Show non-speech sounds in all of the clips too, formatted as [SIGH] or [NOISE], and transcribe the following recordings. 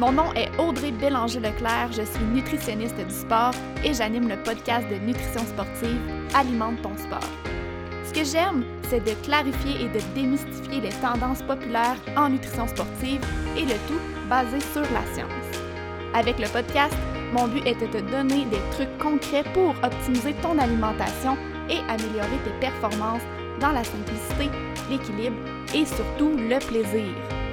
Mon nom est Audrey Bélanger-Leclerc, je suis nutritionniste du sport et j'anime le podcast de nutrition sportive Alimente ton sport. Ce que j'aime, c'est de clarifier et de démystifier les tendances populaires en nutrition sportive et le tout basé sur la science. Avec le podcast, mon but est de te donner des trucs concrets pour optimiser ton alimentation et améliorer tes performances dans la simplicité, l'équilibre et surtout le plaisir.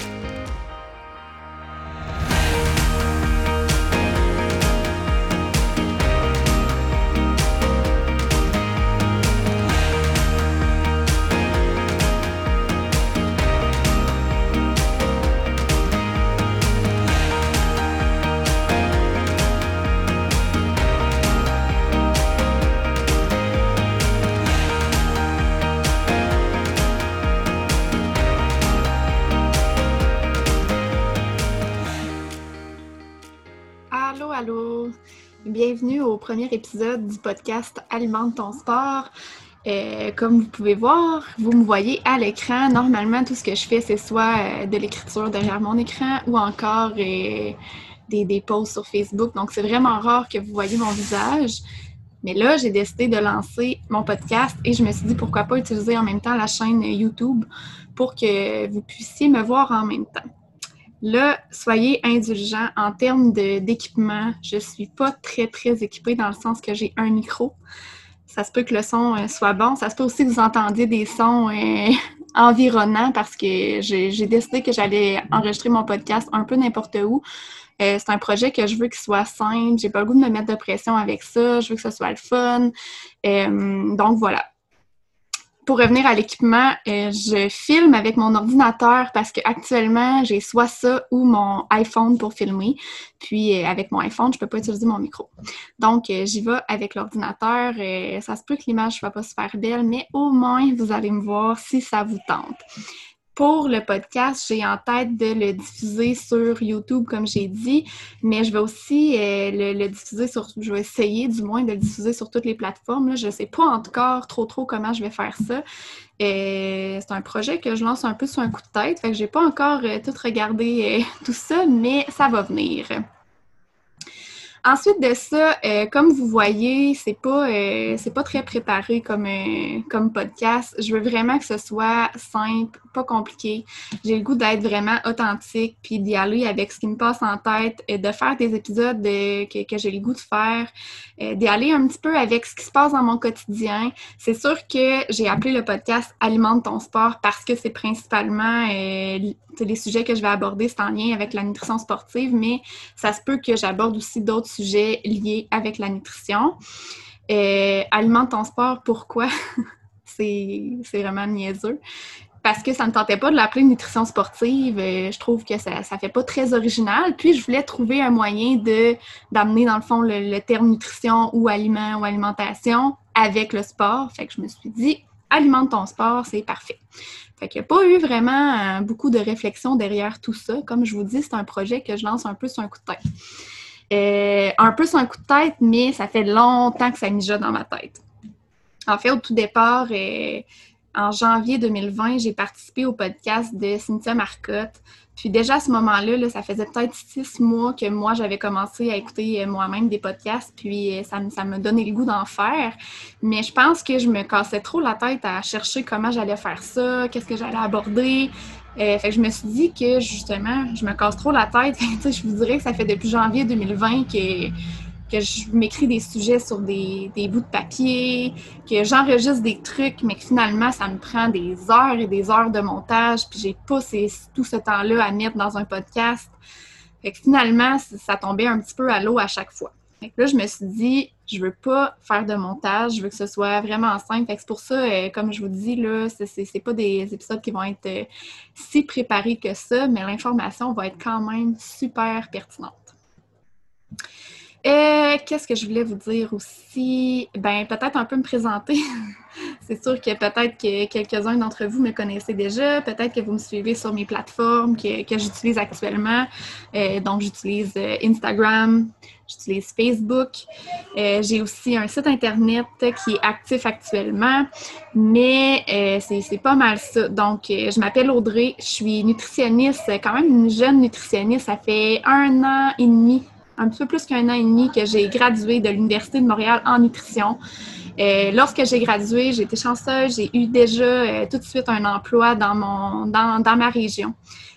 Bienvenue au premier épisode du podcast Alimente ton sport. Euh, comme vous pouvez voir, vous me voyez à l'écran. Normalement, tout ce que je fais, c'est soit euh, de l'écriture derrière mon écran ou encore euh, des, des posts sur Facebook. Donc, c'est vraiment rare que vous voyez mon visage. Mais là, j'ai décidé de lancer mon podcast et je me suis dit pourquoi pas utiliser en même temps la chaîne YouTube pour que vous puissiez me voir en même temps. Là, soyez indulgents en termes d'équipement. Je ne suis pas très, très équipée dans le sens que j'ai un micro. Ça se peut que le son euh, soit bon. Ça se peut aussi que vous entendiez des sons euh, [LAUGHS] environnants parce que j'ai décidé que j'allais enregistrer mon podcast un peu n'importe où. Euh, c'est un projet que je veux qu'il soit simple. J'ai pas le goût de me mettre de pression avec ça. Je veux que ce soit le fun. donc voilà pour revenir à l'équipement, euh, je filme avec mon ordinateur parce qu'actuellement, j'ai soit ça ou mon iPhone pour filmer. Puis euh, avec mon iPhone, je ne peux pas utiliser mon micro. Donc, euh, j'y vais avec l'ordinateur. ça se peut que l'image ne soit pas super belle, mais au moins, vous allez me voir si ça vous tente pour le podcast, j'ai en tête de le diffuser sur YouTube, comme j'ai dit, mais je vais aussi euh, le, diffuser sur, je vais essayer du moins de le diffuser sur toutes les plateformes. Je ne sais pas encore trop trop comment je vais faire ça. Euh, c'est un projet que je lance un peu sur un coup de tête, fait que j'ai pas encore euh, tout regardé [LAUGHS] tout ça, mais ça va venir. Ensuite de ça, euh, comme vous voyez, c'est pas euh, c'est pas très préparé comme euh, comme podcast. Je veux vraiment que ce soit simple, pas compliqué. J'ai le goût d'être vraiment authentique, puis d'y aller avec ce qui me passe en tête, et de faire des épisodes que, que j'ai le goût de faire, d'y aller un petit peu avec ce qui se passe dans mon quotidien. C'est sûr que j'ai appelé le podcast Alimente ton sport parce que c'est principalement les sujets que je vais aborder, c'est en lien avec la nutrition sportive, mais ça se peut que j'aborde aussi d'autres sujets liés avec la nutrition. Euh, alimente ton sport, pourquoi? [LAUGHS] c'est vraiment niaiseux. Parce que ça ne tentait pas de l'appeler nutrition sportive. Euh, je trouve que ça ne fait pas très original. Puis, je voulais trouver un moyen d'amener, dans le fond, le, terme nutrition ou aliment ou alimentation avec le sport. Fait que je me suis dit, alimente ton sport, c'est parfait. Fait qu'il n'y a pas eu vraiment euh, beaucoup de réflexion derrière tout ça. Comme je vous dis, c'est un projet que je lance un peu sur un coup de tête. Euh, un peu sur un coup de tête, mais ça fait longtemps que ça mijote dans ma tête. En fait, au tout départ, euh, en janvier 2020, j'ai participé au podcast de Cynthia Marcotte. Puis déjà à ce moment-là, ça faisait peut-être six mois que moi, j'avais commencé à écouter euh, moi-même des podcasts, puis ça, ça me donnait le goût d'en faire. Mais je pense que je me cassais trop la tête à chercher comment j'allais faire ça, qu'est-ce que j'allais aborder. Euh, fait que je me suis dit que justement, je me casse trop la tête. [LAUGHS] je vous dirais que ça fait depuis janvier 2020 que je m'écris des sujets sur des, bouts de papier, que j'enregistre des trucs, mais que finalement, ça me prend des heures et des heures de montage, puis j'ai pas tout ce temps-là à mettre dans un podcast. Fait que finalement, ça tombait un petit peu à l'eau à chaque fois. Là, je me suis dit, je veux pas faire de montage, je veux que ce soit vraiment simple. Fait que c'est pour ça, euh, comme je vous dis, là, c'est pas des épisodes qui vont être euh, si préparés que ça, mais l'information va être quand même super pertinente. Euh, Qu'est-ce que je voulais vous dire aussi? Ben, peut-être un peu me présenter. [LAUGHS] C'est sûr que peut-être que quelques-uns d'entre vous me connaissez déjà, peut-être que vous me suivez sur mes plateformes que, j'utilise actuellement. Euh, donc, j'utilise euh, Instagram, j'utilise Facebook. J'ai aussi un site Internet qui est actif actuellement, mais c'est pas mal ça. Donc, je m'appelle Audrey, je suis nutritionniste, quand même une jeune nutritionniste. Ça fait un an et demi, un peu plus qu'un an et demi que j'ai gradué de l'Université de Montréal en nutrition. Euh, lorsque j'ai gradué, j'ai été chanceuse, j'ai eu déjà euh, tout de suite un emploi dans, mon, dans, dans, ma région.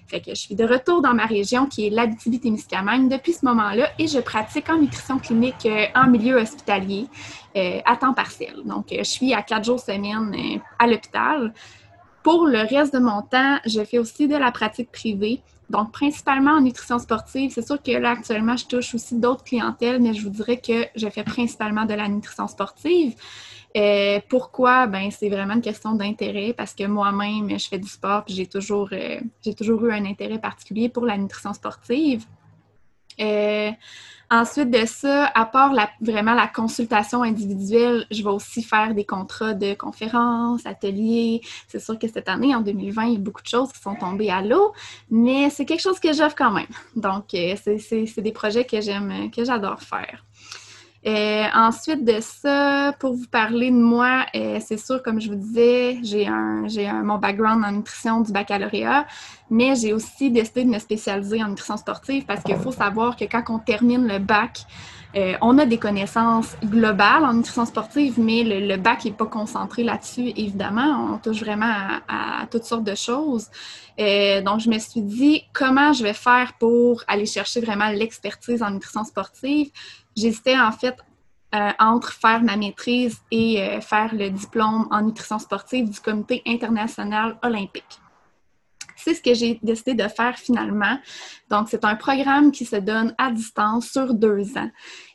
Fait que je suis de retour dans ma région qui est l'Abitibi-Témiscamingue depuis ce moment-là et je pratique en nutrition clinique euh, en milieu hospitalier à temps partiel. Donc, je suis à quatre jours semaine à l'hôpital. Pour le reste de mon temps, je fais aussi de la pratique privée. Donc, principalement en nutrition sportive. C'est sûr que là, actuellement, je touche aussi d'autres clientèles, mais je vous dirais que je fais principalement de la nutrition sportive. Euh, pourquoi? Ben, c'est vraiment une question d'intérêt parce que moi-même, je fais du sport et j'ai toujours, euh, j'ai toujours eu un intérêt particulier pour la nutrition sportive. Euh, ensuite de ça, à part vraiment la consultation individuelle, je vais aussi faire des contrats de conférences, ateliers. C'est sûr que cette année, en 2020, il y a beaucoup de choses qui sont tombées à l'eau, mais c'est quelque chose que j'offre quand même. Donc, euh, c'est des projets que j'aime, que j'adore faire. Euh, ensuite de ça, pour vous parler de moi, euh, c'est sûr, comme je vous disais, j'ai un, mon background en nutrition du baccalauréat, mais j'ai aussi décidé de me spécialiser en nutrition sportive parce qu'il faut savoir que quand on termine le bac, euh, on a des connaissances globales en nutrition sportive, mais le, bac n'est pas concentré là-dessus, évidemment. On touche vraiment à, toutes sortes de choses. Donc, je me suis dit, comment je vais faire pour aller chercher vraiment l'expertise en nutrition sportive? J'hésitais en fait euh, entre faire ma maîtrise et euh, faire le diplôme en nutrition sportive du Comité international olympique. C'est ce que j'ai décidé de faire finalement. Donc, c'est un programme qui se donne à distance sur deux ans.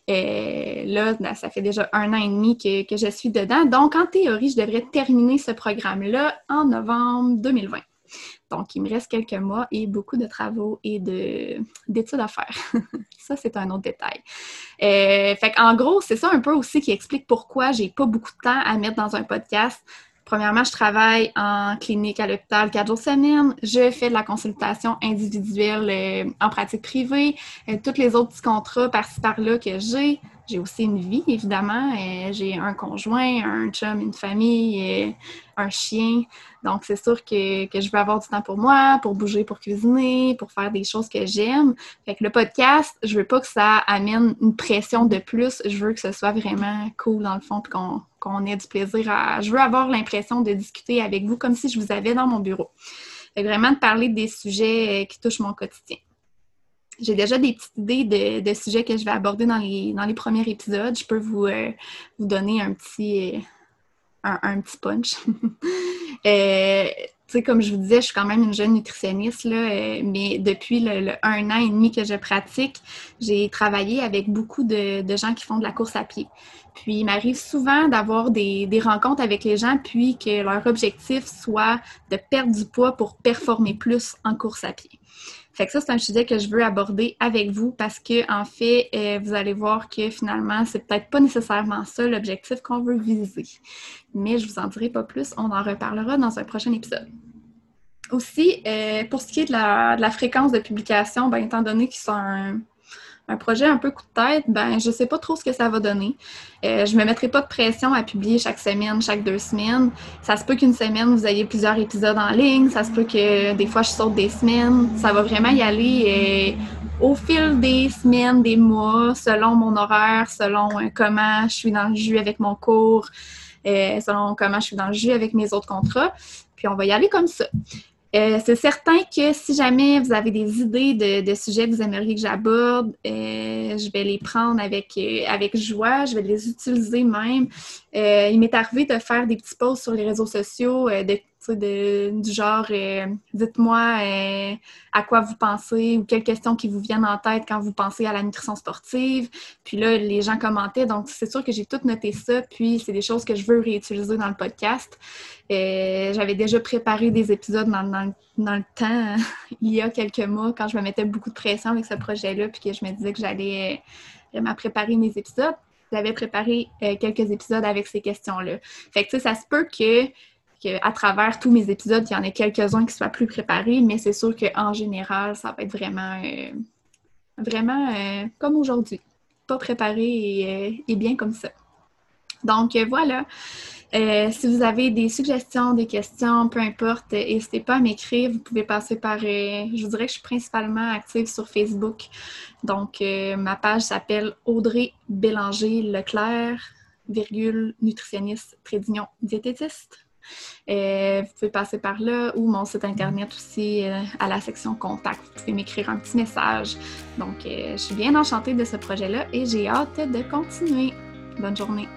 Et là, ben, ça fait déjà un an et demi que, que je suis dedans. Donc, en théorie, je devrais terminer ce programme-là en novembre 2020. Donc, il me reste quelques mois et beaucoup de travaux et d'études à faire. [LAUGHS] ça, c'est un autre détail. Euh, fait en gros, c'est ça un peu aussi qui explique pourquoi j'ai pas beaucoup de temps à mettre dans un podcast. Premièrement, je travaille en clinique à l'hôpital quatre jours semaine. Je fais de la consultation individuelle euh, en pratique privée. Euh, tous les autres petits contrats par-ci par-là que j'ai. J'ai aussi une vie, évidemment. Euh, j'ai un conjoint, un chum, une famille, un chien. Donc, c'est sûr que, que, je veux avoir du temps pour moi, pour bouger, pour cuisiner, pour faire des choses que j'aime. Fait que le podcast, je veux pas que ça amène une pression de plus. Je veux que ce soit vraiment cool, dans le fond, puis qu'on ait du plaisir à... Je veux avoir l'impression de discuter avec vous comme si je vous avais dans mon bureau. Fait vraiment de parler des sujets qui touchent mon quotidien. J'ai déjà des petites idées de, sujets que je vais aborder dans les, premiers épisodes. Je peux vous, euh, donner un petit, un, un petit punch. [LAUGHS] euh, comme je vous disais, je suis quand même une jeune nutritionniste, là, euh, mais depuis le, un an et demi que je pratique, j'ai travaillé avec beaucoup de, de, gens qui font de la course à pied. Puis, il m'arrive souvent d'avoir des, des, rencontres avec les gens, puis que leur objectif soit de perdre du poids pour performer plus en course à pied. Fait que ça, c'est un sujet que je veux aborder avec vous parce que, en fait, euh, vous allez voir que finalement, c'est peut-être pas nécessairement ça l'objectif qu'on veut viser. Mais je vous en dirai pas plus, on en reparlera dans un prochain épisode. Aussi, euh, pour ce qui est de la, de fréquence de publication, ben, étant donné qu'ils sont un, un projet un peu coup de tête, ben je sais pas trop ce que ça va donner. Euh, je me mettrai pas de pression à publier chaque semaine, chaque deux semaines. Ça se peut qu'une semaine, vous ayez plusieurs épisodes en ligne. Ça se peut que des fois, je saute des semaines. Ça va vraiment y aller euh, au fil des semaines, des mois, selon mon horaire, selon euh, comment je suis dans le jus avec mon cours, euh, selon comment je suis dans le jus avec mes autres contrats. Puis on va y aller comme ça. Euh, c'est certain que si jamais vous avez des idées de, sujets que vous aimeriez que j'aborde, euh, je vais les prendre avec, euh, avec joie, je vais les utiliser même. Il m'est arrivé de faire des petits posts sur les réseaux sociaux du genre dites-moi à quoi vous pensez ou quelles questions qui vous viennent en tête quand vous pensez à la nutrition sportive. Puis là, les gens commentaient, donc c'est sûr que j'ai tout noté ça, puis c'est des choses que je veux réutiliser dans le podcast. Euh, j'avais déjà préparé des épisodes dans, dans, dans, le temps, [LAUGHS] il y a quelques mois, quand je me mettais beaucoup de pression avec ce projet-là, puis que je me disais que j'allais vraiment préparé mes épisodes. J'avais préparé quelques épisodes avec ces questions-là. Fait que, ça se peut que à travers tous mes épisodes, il y en ait quelques-uns qui soient plus préparés, mais c'est sûr qu'en général, ça va être vraiment, euh, vraiment euh, comme aujourd'hui. Pas préparé et, euh, bien comme ça. Donc voilà. si vous avez des suggestions, des questions, peu importe, n'hésitez pas à m'écrire. Vous pouvez passer par, je vous dirais que je suis principalement active sur Facebook. Donc, ma page s'appelle Audrey Bélanger Leclerc, virgule, nutritionniste, trait diététiste. Euh, vous pouvez passer par là ou mon site internet aussi euh, à la section contact. Vous pouvez m'écrire un petit message. Donc, euh, je suis bien enchantée de ce projet-là et j'ai hâte de continuer. Bonne journée.